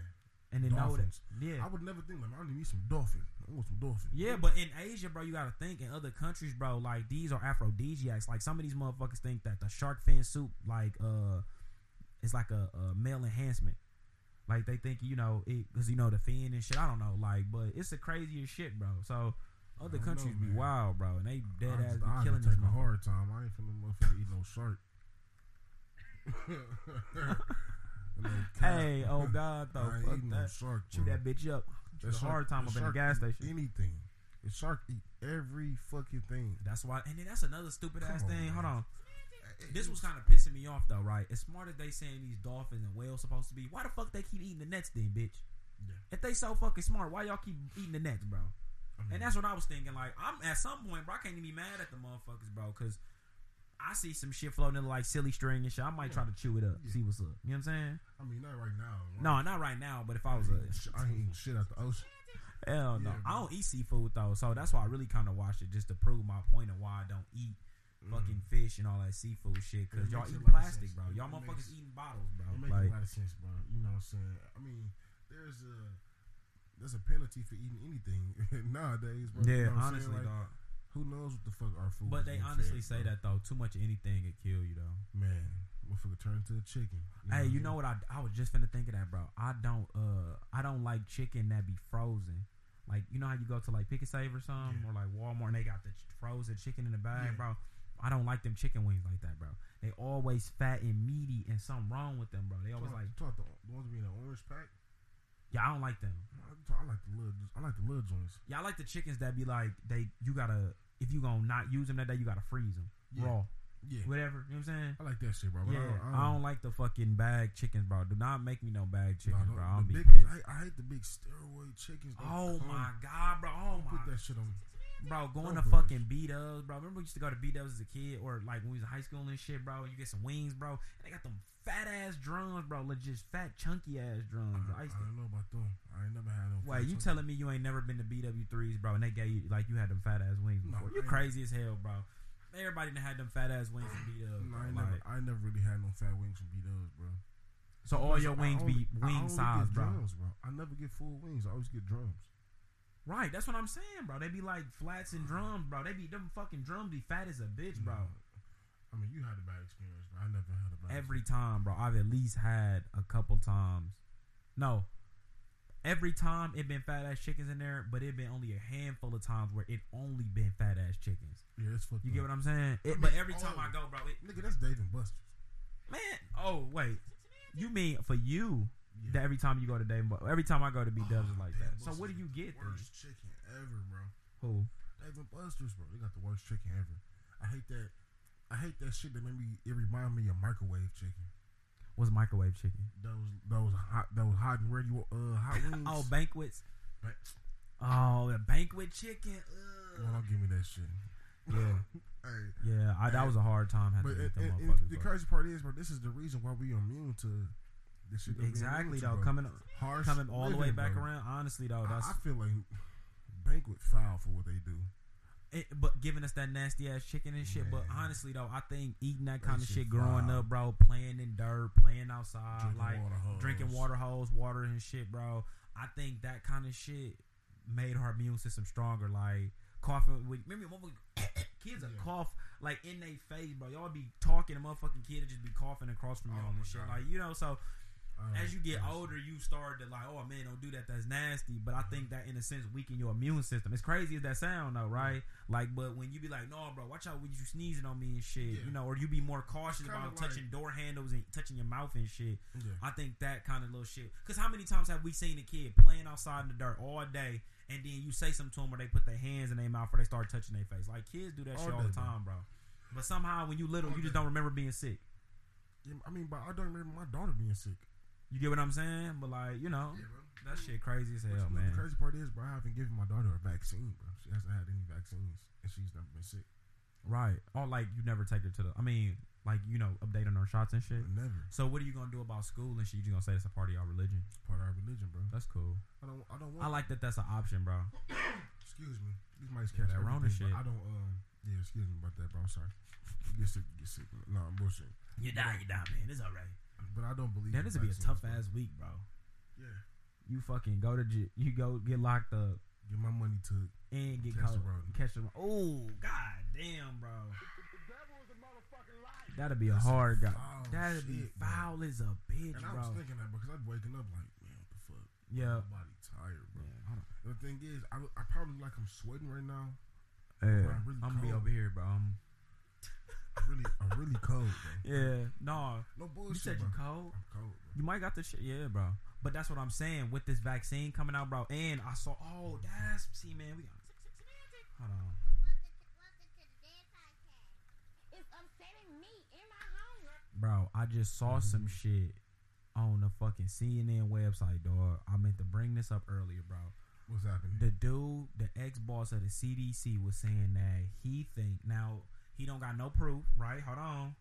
And then know that, yeah, I would never think like, I need some dolphin. I want some dolphin. Yeah, but in Asia, bro, you gotta think in other countries, bro, like these are aphrodisiacs. Like some of these motherfuckers think that the shark fin soup, like, uh, it's like a, a male enhancement. Like they think, you know, it because you know the fin and shit. I don't know, like, but it's the craziest shit, bro. So other countries know, be wild, bro, and they dead I ass be I killing this take a hard time. I ain't finna motherfucker eat no shark. (laughs) (laughs) Hey, oh god, though, I ain't fuck eating no that. shark. Chew bro. that bitch up. That Chew a shark- hard time up in the shark gas eat station. Anything. The shark eat every fucking thing. That's why, and then that's another stupid ass on, thing. Hold on. This was kind of pissing me off though, right? As smart as they saying these dolphins and whales supposed to be, why the fuck they keep eating the nets then, bitch? Yeah. If they so fucking smart, why y'all keep eating the nets, bro? I mean, And that's what I was thinking. Like, I'm at some point, bro, I can't even be mad at the motherfuckers, bro, because I see some shit floating in like silly string and shit. I might try to chew it up, Yeah. see what's up. You know what I'm saying? I mean, not right now. No, not right now. But if I was I a ain't, I ain't shit out the ocean. hell no, Yeah, I don't eat seafood though. So that's why I really kind of watch it just to prove my point of why I don't eat fucking fish and all that seafood shit. Cause Mm. Y'all eating plastic, sense. bro. Y'all it motherfuckers makes- eating bottles, bro. It makes Like, a lot of sense, bro. You know what I'm saying? I mean, there's a there's a penalty for eating anything (laughs) nowadays, bro. yeah, you know honestly? Like, dog. Who knows what the fuck our food? But they honestly fed, say bro. that though. Too much of anything could kill you though. man, motherfucker turn into a chicken. Hey, you know what? I, I was just finna think of that, bro. I don't uh I don't like chicken that be frozen. Like you know how you go to like Pick and Save or something, Yeah. or like Walmart and they got the ch- frozen chicken in the bag, Yeah. bro. I don't like them chicken wings like that, bro. They always fat and meaty, and something wrong with them, bro. They always talk, like, talk the, the ones being an orange pack. yeah, I don't like them. I, I like the little, I like the little joints. Yeah, I like the chickens that be like they. You gotta if you gonna not use them that day, you gotta freeze them Yeah. raw, Yeah, whatever. You know what I'm saying? I like that shit, bro. But Yeah, I don't, I don't like the fucking bag chickens, bro. Do not make me no bag chickens, Nah, bro. I'm be big pissed. I, I hate the big steroid chickens. Oh come. my god, bro. Oh Don't my put that shit on. Bro, going Don't to fucking B Dubs, bro. Remember we used to go to B Dubs as a kid, or like when we was in high school and shit, bro. You get some wings, bro. And they got them fat ass drums, bro. Legit fat, chunky ass drums. Bro. I I, I don't know about them. I ain't never had them. wait, you telling me you ain't never been to BW threes, bro? And they gave you like you had them fat ass wings before? I you crazy as hell, bro. Everybody done had them fat ass wings from B Dubs. No. I Like, never. I never really had no fat wings from B Dubs, bro. so all your wings only- be wing size, bro. Drums, bro. I never get full wings. I always get drums. Right, that's what I'm saying, bro. They be like flats and drums, bro. They be them fucking drums be fat as a bitch, bro. I mean, you had a bad experience, bro. I never had a bad. every time, bro. I've at least had a couple times. No, every time it been fat ass chickens in there, but it been only a handful of times where it only been fat ass chickens. Yeah, it's fucked You up. get what I'm saying? It, but mean, every time oh. I go, bro, it, Nigga, that's Dave and Buster's. man. Oh wait, you mean for you? Yeah. That every time you go to Dave, every time I go to B Dubs is Oh, like that. So what do you get then? Worst chicken ever, bro. Who? Dave and Buster's, bro. They got the worst chicken ever. I hate that. I hate that shit that made me. It reminded me of microwave chicken. What's microwave chicken? Those those hot those hot and ready uh hot (laughs) wings. Oh, banquets. Ba- Oh, the banquet chicken. Well, don't give me that shit. (laughs) Yeah, Hey, yeah. I, that was a hard time but to eat and, them and- and the crazy part is, bro, this is the reason why we immune to this shit. Exactly though, bro. coming harsh, coming all the way back bro. around. Honestly though, that's I feel like banquet foul for what they do. it, but giving us that nasty ass chicken and shit. But honestly though, I think eating that That kind of shit shit growing up, bro, playing in dirt, playing outside, Drinking like water drinking water hose, water and shit, bro. I think that kind of shit made her immune system stronger. Like coughing with remember (coughs) kids will Yeah. cough like in their face, bro. Y'all be talking, a motherfucking kid just be coughing across from Oh y'all and shit. God. Like you know, so Uh, as you get yes. older, you start to like, oh man, don't do that. That's nasty. But I think that in a sense weaken your immune system. It's crazy as that sound though, right? Like, but when you be like, no, bro, watch out when you sneezing on me and shit, Yeah. you know, or you be more cautious about like- touching door handles and touching your mouth and shit. Yeah. I think that kind of little shit. Because how many times have we seen a kid playing outside in the dirt all day, and then you say something to them where they put their hands in their mouth or they start touching their face? Like kids do that All shit all day, the time, bro. But somehow when you little, All you just don't remember being sick. Yeah, I mean, but I don't remember my daughter being sick. You get what I'm saying? But like, you know, Yeah, that shit crazy as hell, man. The crazy part is, bro, I haven't given my daughter a vaccine, bro. She hasn't had any vaccines, and she's never been sick. Right. Or like you never take her to the. I mean, like you know, update on her shots and shit. Never. So what are you gonna do about school and shit? You just gonna say it's a part of your religion? It's part of our religion, bro. That's cool. I don't. I don't want. I like that. That's an option, bro. (coughs) Excuse me. These mics Yeah, catch that Rona shit. I don't. Um. Yeah. Excuse me about that, bro. I'm sorry. Get sick. Get sick. No, I'm bullshit. You die, you die, man. It's all right. But I don't believe. That in this would be a tough ass week, bro. Yeah. You fucking go to j- you go get locked up Get my money took. and get Catch caught. the. Catch the Oh god damn, bro. That'd be a hard guy. That'd be shit, bro. foul as a bitch, And I bro. was thinking that because I'd waking up like, man, what the fuck? Yeah. My body tired, bro. Yeah. The thing is, I, I probably like I'm sweating right now. Yeah, I'm really I'm gonna be cold. over here, bro. (laughs) Really, I'm really cold, bro. yeah, no. No You bullshit, said bro. you cold. I'm cold, bro. You might got the shit, yeah, bro. But that's what I'm saying with this vaccine coming out, bro. And I saw, oh, that's see, man, we got. Hold on, It's upsetting me in my home. bro. I just saw mm-hmm. some shit on the fucking CNN website, dog. I meant to bring this up earlier, bro. What's happening? The dude, the ex boss of the CDC, was saying that he think now He don't got no proof, right? Hold on.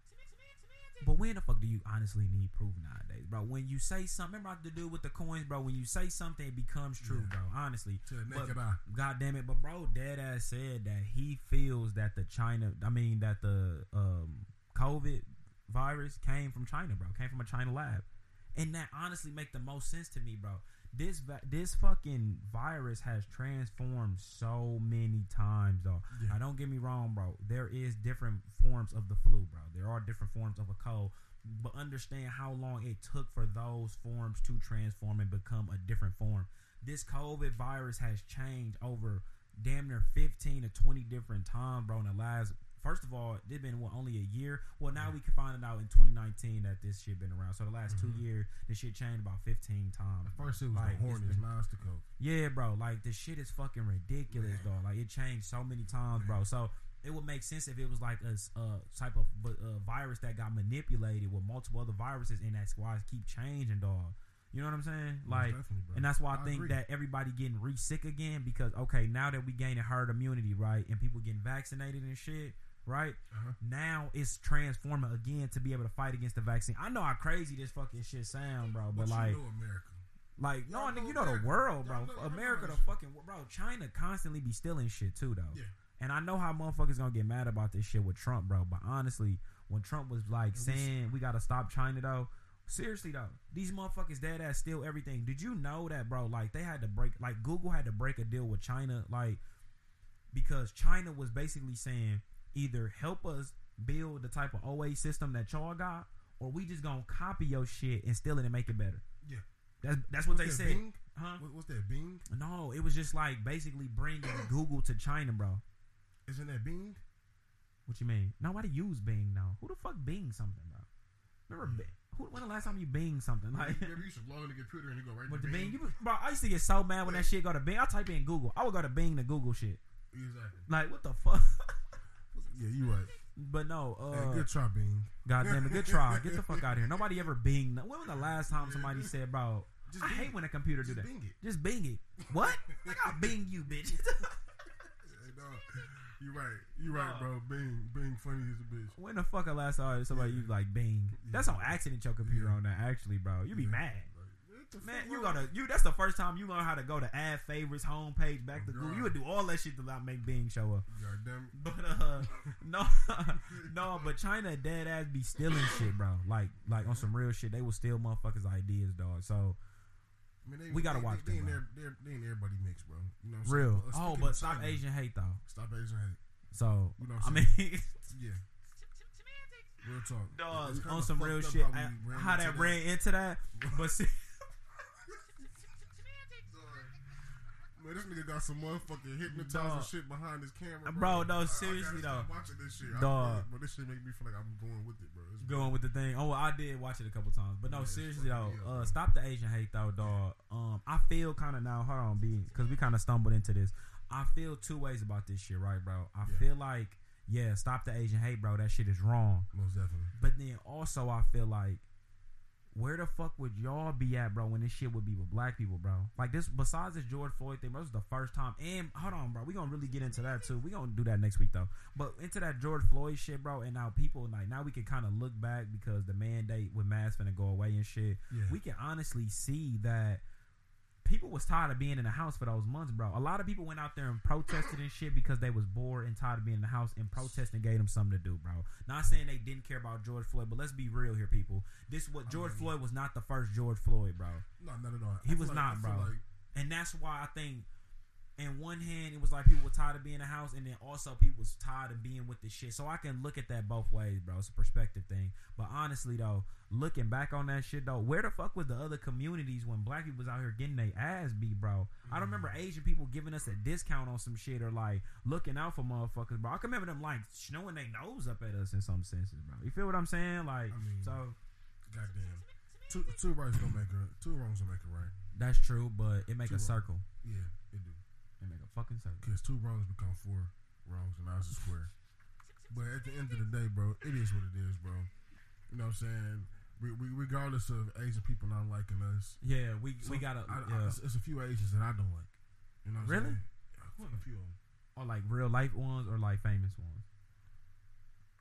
But when the fuck do you honestly need proof nowadays, bro? When you say something, remember the dude with the coins, bro? When you say something, it becomes true, Yeah. bro. Honestly, To the But- naked eye. God damn it, but bro, dead ass said that he feels that the China, I mean that the um, COVID virus came from China, bro. Came from a China lab, and that honestly make the most sense to me, bro. This this fucking virus has transformed so many times, though. Yeah. Now, don't get me wrong, bro. There is different forms of the flu, bro. There are different forms of a cold, but understand how long it took for those forms to transform and become a different form. This COVID virus has changed over damn near 15 to 20 different times, bro, in the last. First of all, it's been what only a year. Well, now we can find it out in 2019 that this shit been around. So the last two years, this shit changed about 15 times. At first it was Like, the Hornets, now Coke. yeah, bro. Like the shit is fucking ridiculous, Man. dog. Like it changed so many times, bro. So it would make sense if it was like a, uh, type of uh, virus that got manipulated with multiple other viruses, and that's why it keep changing, dog. You know what I'm saying? Like, and that's why I, I think agree. that everybody getting re sick again because okay, now that we gaining herd immunity, right, and people getting vaccinated and shit, right? Uh-huh. Now it's transforming again to be able to fight against the vaccine. I know how crazy this fucking shit sound, bro, but, But like. you know America. Like no, Y'all nigga, you know the world, bro. Know- America, the fucking bro. China constantly be stealing shit too, though. Yeah. And I know how motherfuckers gonna get mad about this shit with Trump, bro. But honestly, when Trump was like we saying we gotta stop China, though, seriously though, these motherfuckers dead ass steal everything. Did you know that, bro? Like they had to break, like Google had to break a deal with China, like because China was basically saying either help us build the type of OA system that y'all got, or we just gonna copy your shit and steal it and make it better. Yeah. That's that's what What's they that, said. Bing? Huh? What, what's that, Bing? No, it was just like basically bringing Google to China, bro. Isn't that Bing? What you mean? Nobody use Bing now. Who the fuck Bing something, bro? Remember, Bing? Who, when the last time you Bing something? Like, you used to log in the computer and you go right to the Bing. Bing, you, bro. I used to get so mad when that shit go to Bing. I type in Google. I would go to Bing to Google shit. Exactly. Like, what the fuck? (laughs) Yeah, you right. but no, uh, hey, good try, Bing. goddamn it, good try. (laughs) Get the fuck out of here. Nobody ever Bing. When was the last time somebody said, bro? Just I hate it. when a computer do that. Bing it. Just Bing it. What? Like I Bing you, bitch. (laughs) Dog. You right. You right, bro. Bing. Bing funny as a bitch. When the fuck I last saw somebody use like Bing? That's on accident your computer Yeah. on that actually, bro. You be Yeah. mad. Like, what the Man, you wrong? gotta you that's the first time you learn how to go to add favorites, homepage, back to Google. You would do all that shit to not make Bing show up. God damn it. (laughs) But uh no (laughs) no, but China dead ass be stealing shit, bro. Like like on some real shit. They will steal motherfuckers' ideas, dog. So I mean, they, We gotta they, watch they, they, them, in there, they're, they in everybody mix, bro. You know what I'm real. saying? Oh, but of stop China, Asian hate though. Stop Asian hate. So You know what I I'm mean (laughs) Yeah. Real talk. dog, on some real shit. how I- ran How into that ran into that. But see Man, this nigga got some motherfucking hypnotizing Dog. shit behind his camera, Bro, no, I- I seriously, stop though. Watching this shit, Dog. I, but this shit make me feel like I'm going with it, bro. It's going with the thing. Oh, I did watch it a couple times, but no, Yeah, seriously though, up, uh, stop the Asian hate though, dog. Um, I feel kind of now. Hold on, being because we kind of stumbled into this. I feel two ways about this shit, right, bro? I Yeah. feel like yeah, stop the Asian hate, bro. That shit is wrong. most definitely. But then also, I feel like where the fuck would y'all be at, bro, when this shit would be with black people, bro? Like this, besides this George Floyd thing, bro, this is the first time. And hold on, bro, we gonna really get into that too. We gonna do that next week though. But into that George Floyd shit, bro, and now people like now we can kind of look back because the mandate with masks finna go away and shit. Yeah. We can honestly see that people was tired of being in the house for those months, bro. A lot of people went out there and protested and shit because they was bored and tired of being in the house and protesting gave them something to do, bro. Not saying they didn't care about George Floyd, but let's be real here, people. This what George mean- Floyd was not the first George Floyd, bro. No, not at all. He was feel not, bro. Like, And that's why I think in one hand it was like people were tired of being in the house and then also people was tired of being with this shit. So I can look at that both ways, bro. It's a perspective thing. But honestly though, looking back on that shit though, where the fuck was the other communities when black people was out here getting their ass beat, bro? I don't remember Asian people giving us a discount on some shit or like looking out for motherfuckers, bro. I can remember them like snowing their nose up at us in some senses, bro. You feel what I'm saying? Like I mean- so goddamn. Two, two rights don't make a two wrongs don't make a right. that's true, but it make Two a wrongs. circle. Yeah, it do. It make a fucking circle. Because two wrongs become four wrongs, and it's a square. But at the end of the day, bro, it is what it is, bro. You know what I'm saying? We, we, regardless of Asian people not liking us, Yeah, we we gotta I, I, it's, it's a few Asians that I don't like. You know what I'm Really? Yeah, a few of them. or like real life ones or like famous ones.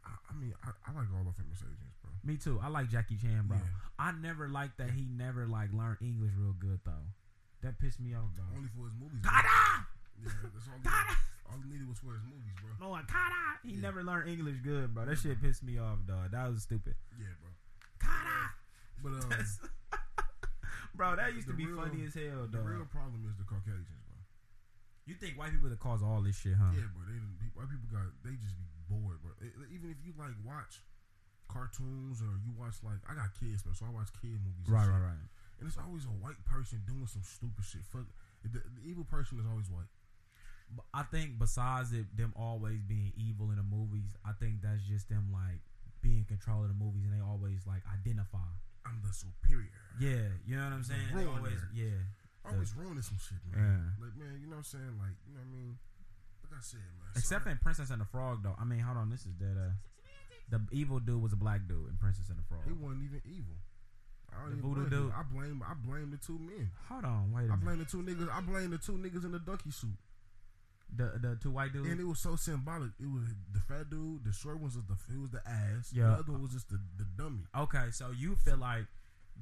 I, I mean, I, like all the famous Asians, bro. Me too. I like Jackie Chan, bro. Yeah. I never liked that he never like learned English real good though. That pissed me off, bro. Only for his movies. bro. Yeah, that's all. All he needed was for his movies, bro. No, Kada! He Yeah. never learned English good, bro. That shit pissed me off, dog. That was stupid. Yeah, bro. Kada! But (laughs) um, bro, that used to be real- funny as hell, dog. the real problem is the Caucasians, bro. You think white people that cause all this shit, huh? Yeah, bro. They. White people got. They just be bored, bro. Even if you like watch cartoons or you watch like I got kids, bro, so I watch kid movies. and Right, right, right. And it's always a white person doing some stupid shit. Fuck. The, the evil person is always white. I think besides it, them always being evil in the movies, I think that's just them like being in control of the movies, and they always like identify. I'm the superior. Yeah, you know what I'm saying? They always, yeah. Always ruining some shit, man. Yeah. Like man, you know what I'm saying? Like you know what I mean? Like I said, man. Except sorry. in Princess and the Frog, though. I mean, hold on, this is dead. Uh, the evil dude was a black dude in Princess and the Frog. he wasn't even evil. I don't The voodoo blame dude? I blame. I blame the two men. Hold on, wait a I minute. blame the two niggas. I blame the two niggas in the donkey suit. The the two white dudes. And it was so symbolic. It was the fat dude, the short ones was the it was the ass. Yeah. The other one was just the, the dummy. Okay, so you feel like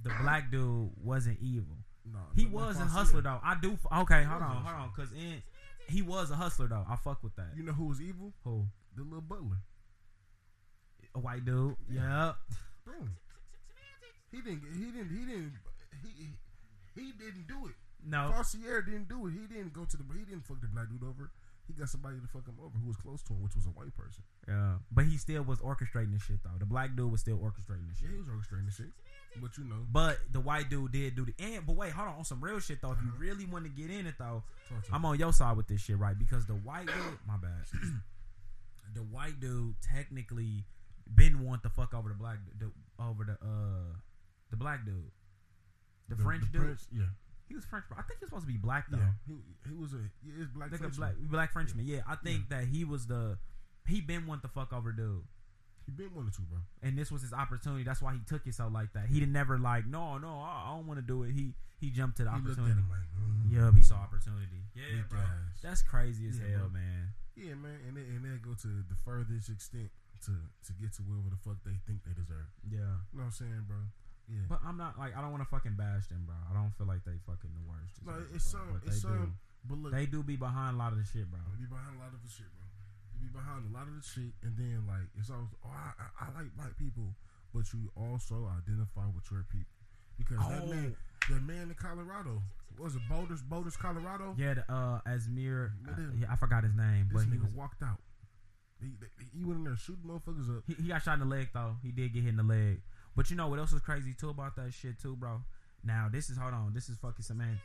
the black dude wasn't evil. No, He no, was a hustler though. I do. f- Okay, hold on, hold on, cause in he was a hustler though. I fuck with that. You know who was evil? Who? The little butler. A white dude. Yeah. Boom. He didn't. He didn't. He didn't. He he didn't do it. No. Farcier didn't do it. He didn't go to the. He didn't fuck the black dude over. He got somebody to fuck him over who was close to him, which was a white person. Yeah. But he still was orchestrating the shit though. The black dude was still orchestrating the shit. Yeah, he was orchestrating the shit. But you know, But the white dude did do the and but wait, hold on, on some real shit though. If you really want to get in it though, I'm on your side with this shit, right? Because the white dude, my bad. (clears throat) the white dude technically been want to fuck over the black the, over the uh the black dude. The, French dude. Prince, yeah, He was French. I think he was supposed to be black though. yeah. He, he was a he is black. Like a Frenchman. black black Frenchman. Yeah, I think that he was the he been want to fuck over dude. He been one or two, bro. And this was his opportunity. That's why he took it so like that. He didn't never like, no, no, I, I don't want to do it. He he jumped to the He opportunity. him like, mm, Yeah, he saw opportunity. Yeah, bro. That's crazy as Yeah, hell, bro. man. yeah, man. And they, and they go to the furthest extent to to get to wherever the fuck they think they deserve. Yeah. You know what I'm saying, bro? Yeah. But I'm not like I don't want to fucking bash them, bro. I don't feel like they fucking the worst. no, hell, it's bro. some, But it's they some. But look. They do be behind a lot of the shit, bro. They be behind a lot of the shit, bro. They be behind a lot of the shit, and then like it's always, oh, I, I, I like black people, but you also identify with your people because that Oh. man, that man in Colorado, was it Boulders, Boulders, Colorado? Yeah, the, uh, Asmir. Uh, yeah, I forgot his name, This but he was walked out. He, he went in there shooting motherfuckers up. He, he got shot in the leg though. He did get hit in the leg. But you know what else was crazy too about that shit too, bro? Now this is hold on. This is fucking semantic.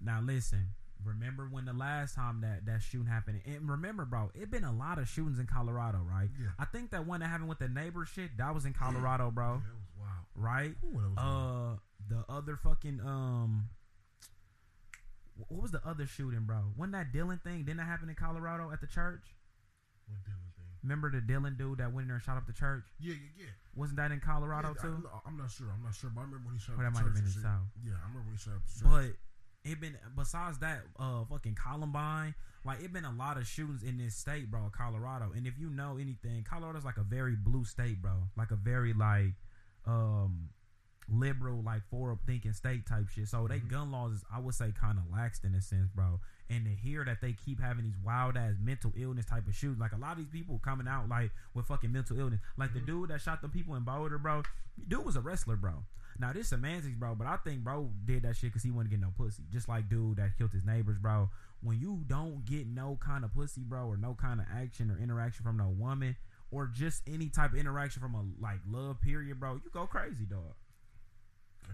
Now listen. Remember when the last time that that shooting happened? And remember, bro, it been a lot of shootings in Colorado, right? Yeah. I think that one that happened with the neighbor shit that was in Colorado, bro. Yeah, that was wild. Right? Ooh, was wild. Uh, the other fucking um, what was the other shooting, bro? Wasn't that Dylan thing? Didn't that happen in Colorado at the church? What Dylan? Remember the Dylan dude that went in there and shot up the church? Yeah, yeah, yeah. Wasn't that in Colorado yeah, too? I, am not sure. I'm not sure, but I remember when he shot up that the might have been in shit. South. Yeah, I remember when he shot up the church. But it been besides that, uh, fucking Columbine, like it been a lot of shootings in this state, bro, Colorado. And if you know anything, Colorado's like a very blue state, bro. Like a very like, um, liberal, like forward thinking state type shit. So they Mhm. gun laws is, I would say, kind of laxed in a sense, bro. And to hear that they keep having these wild ass mental illness type of shootings, like a lot of these people coming out like with fucking mental illness, like the Mhm. dude that shot the people in Boulder, bro. Dude was a wrestler, bro. Now this semantics, bro, but I think bro did that shit because he wanted to get no pussy. Just like dude that killed his neighbors, bro. When you don't get no kind of pussy, bro, or no kind of action or interaction from no woman, or just any type of interaction from a like love period, bro, you go crazy, dog.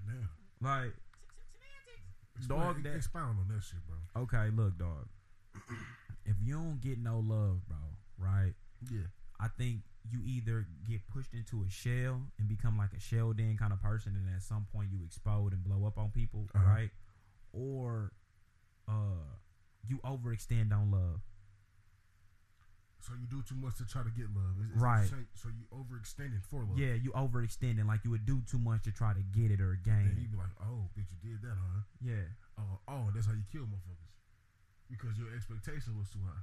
Goddamn. Like, Dog, that- expound on that shit, bro. okay, look, dog. if you don't get no love, bro, right? Yeah. I think you either get pushed into a shell and become like a shell den kind of person, and at some point you explode and blow up on people, Uh-huh. right? Or uh, you overextend on love. So you do too much to try to get love, Is- is Right. So you overextending for love. Yeah, you overextend and like you would do too much to try to get it or gain you be like, oh, bitch, you did that, huh? Yeah, Oh, oh, that's how you kill motherfuckers. Because your expectation was too high.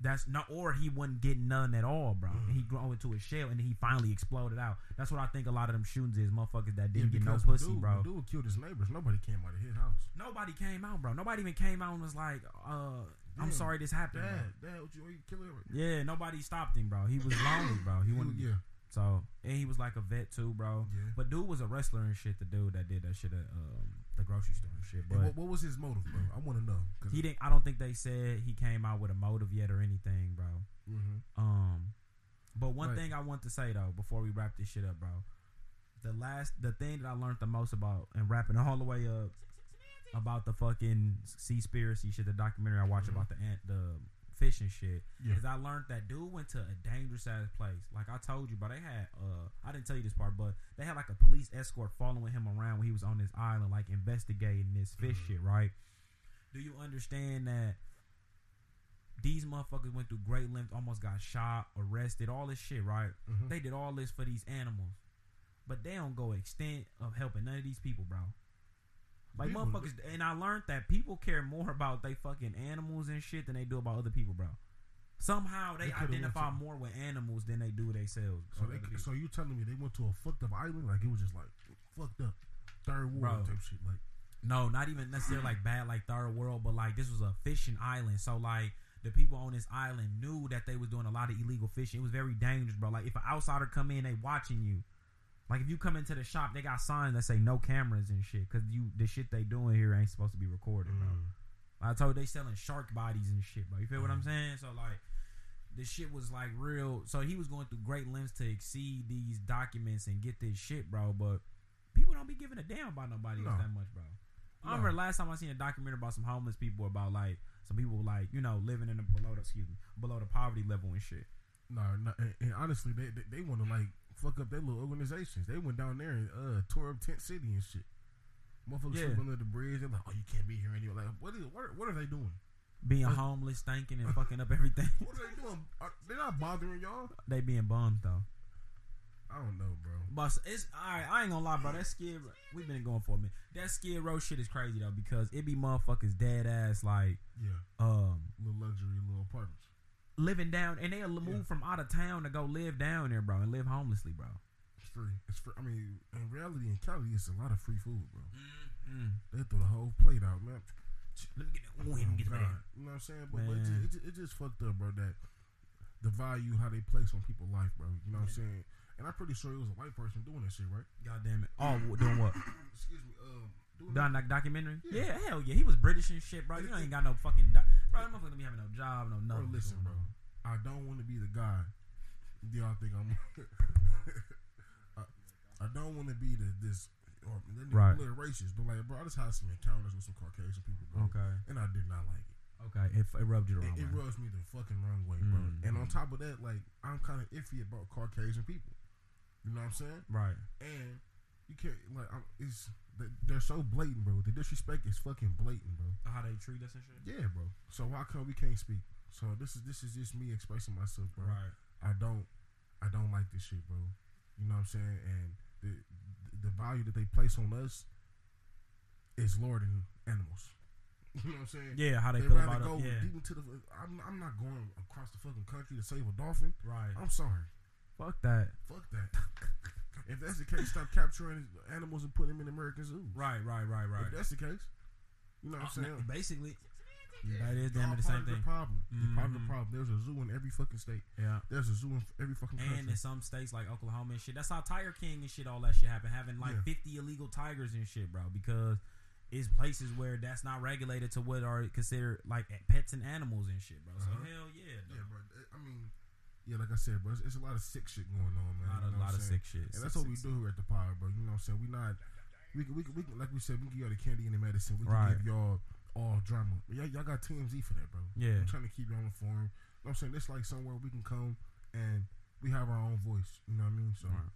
That's not, or he wasn't getting none at all, bro. Mm. And he grew into a shell, and he finally exploded out. That's what I think a lot of them shootings is, motherfuckers that didn't Yeah, get no pussy, dude, bro. Dude killed his neighbors. Nobody came out of his house. Nobody came out, bro. Nobody even came out and was like, uh, I'm sorry this happened, Dad, bro. dad, what you, you killing? her? Yeah, nobody stopped him, bro. He was lonely, bro. He You- wouldn't. yeah, So, and he was like a vet too, bro. yeah. But dude was a wrestler and shit. The dude that did that shit at um, the grocery store and shit. And what, what was his motive, bro? I want to know. He didn't. I don't think they said he came out with a motive yet or anything, bro. Mhm. Um, but one Right. thing I want to say though, before we wrap this shit up, bro, the last, the thing that I learned the most about and wrapping all the way up about the fucking sea Seaspiracy shit, the documentary I watched Mhm. about the ant, the fishing shit, Yeah. is I learned that dude went to a dangerous ass place. Like I told you, but they had, uh, I didn't tell you this part, but they had like a police escort following him around when he was on this island, like investigating this fish Mhm. shit, right? Do you understand that? These motherfuckers went through great lengths, almost got shot, arrested, all this shit, right? Mhm. They did all this for these animals, but they don't go extent of helping none of these people, bro. Like People- motherfuckers, and I learned that people care more about they fucking animals and shit than they do about other people, bro. Somehow they, They identify to- more with animals than they do with themselves. So they, so you telling me they went to a fucked up island? Like it was just like fucked up, third world Bro. type shit. Like No, not even necessarily like bad like third world, but like this was a fishing island. So like the people on this island knew that they was doing a lot of illegal fishing. It was very dangerous, bro. Like if an outsider come in, they watching you. Like if you come into the shop, they got signs that say no cameras and shit, cause you the shit they doing here ain't supposed to be recorded, bro. mm, I told you they selling shark bodies and shit, bro. You feel what I'm Mhm. saying? So like, this shit was like real. So he was going through great lengths to exceed these documents and get this shit, bro. But people don't be giving a damn about nobody else that much, bro. I remember last time I seen a documentary about some homeless people about like some people like you know living in the below the excuse me below the poverty level and shit. no, no and, and honestly, they they, they want to like fuck up their little organizations. They went down there and uh, tore up Tent City and shit. Motherfuckers Yeah. sleep under the bridge. They're like, oh, you can't be here anymore. Like, what is what, what are they doing? Being Uh, homeless, stinking, and (laughs) fucking up everything. What are they doing? Are, they're not bothering y'all. they being bummed though. I don't know, bro. But it's alright. I ain't gonna lie, bro. That skid. We've been going for a minute. That skid row shit is crazy though because it be motherfuckers dead ass like Yeah, um little luxury, little apartments. Living down, and they'll move Yeah. from out of town to go live down there, bro, and live homelessly, bro. It's free. It's free. I mean, in reality, in Cali, it's a lot of free food, bro. Mm. They throw the whole plate out, man. Let me get that. Me get Oh, that. You know what I'm saying? But, but it, just, it, just, it just fucked up, bro. That the value how they place on people's life, bro. You know what I'm saying? And I'm pretty sure it was a white person doing that shit, right? God damn it. Oh, doing what? (coughs) Excuse me. Um, Done that documentary? Yeah. Yeah. hell yeah. He was British and shit, bro. You know, ain't got no fucking. Doc- bro, that motherfucker be having no job, no nothing. Bro, listen, bro. I don't want to be the guy. Do y'all think I'm? (laughs) I, I don't want to be the this or then Right. a little racist, but like, bro, I just had some encounters with some Caucasian people, bro, Okay. and I did not like it. Okay. It, it rubbed you the wrong It, it way. rubs me the fucking wrong way, bro. Mm. And on top of that, like, I'm kind of iffy about Caucasian people. You know what I'm saying? Right. And you can't like, I'm, it's they're so blatant, bro. The disrespect is fucking blatant, bro. How they treat us and shit. Yeah, bro. So why come we can't speak? So this is this is just me expressing myself, bro. Right. I don't I don't like this shit, bro. You know what I'm saying? And the the value that they place on us is lower than animals. (laughs) You know what I'm saying? Yeah. How they, They feel about go it. Yeah. deep into the. I'm, I'm not going across the fucking country to save a dolphin. Right. I'm sorry. Fuck that. Fuck that. (laughs) if that's the case, stop capturing animals and putting them in American zoos. Right. Right. Right. Right. If that's the case, you know what I'm saying? Basically, that is damn the part same of thing. The problem. You're part of the Mhm. problem. There's a zoo in every fucking state. Yeah. There's a zoo in every fucking And in some states like Oklahoma and shit, that's how Tiger King and shit, all that shit happened. Having like Yeah. 50 illegal tigers and shit, bro, because it's places where that's not regulated to what are considered like pets and animals and shit, bro. So Uh-huh. hell yeah, Yeah, bro. I mean, yeah, like I said, bro, it's, it's a lot of sick shit going on, man. A lot, you of, know lot of sick shit. And Sick, that's what we do here at the Power, bro. You know what I'm saying? We not, we can, we can, we can, like we said, we can give y'all the candy and the medicine. We can Right. give y'all all drama. Y'all, y'all got TMZ for that, bro. Yeah. I'm trying to keep y'all informed. You know what I'm saying? It's like somewhere we can come and we have our own voice. You know what I mean? So, Right.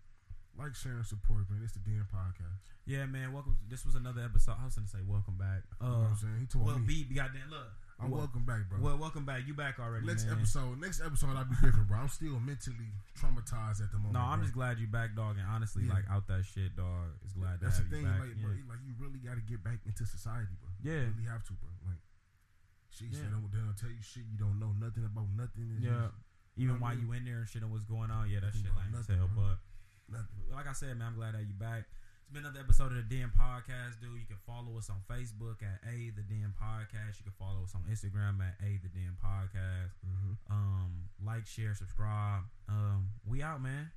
like, share, and support, man. It's the Den podcast. Yeah, man. Welcome. This was another episode. I was gonna say welcome back. You know Uh, what I'm saying? He told well, me. B, goddamn, look. I'm well, welcome back, bro. Well, welcome back. You back already, next man. episode, next episode, I'll be different, bro. I'm still mentally traumatized at the moment. No, I'm bro. just glad you back, dog. And honestly, Yeah. like out that shit, dog. Is glad That's the thing, you back. like, yeah. bro, like you really got to get back into society, bro. Yeah. you really have to, bro. Like, She Yeah. said they don't, they don't tell you shit. You don't know nothing about nothing. It's Yeah. just Even while mean? you in there and shit and what's going on, yeah, that shit as nothing, hell. But nothing. like I said, man, I'm glad that you back. It's been another episode of the Den Podcast, dude. You can follow us on Facebook at A the Den Podcast. You can follow us on Instagram at A the Den Podcast. Mm-hmm. Um, like, share, subscribe. Um, we out, man.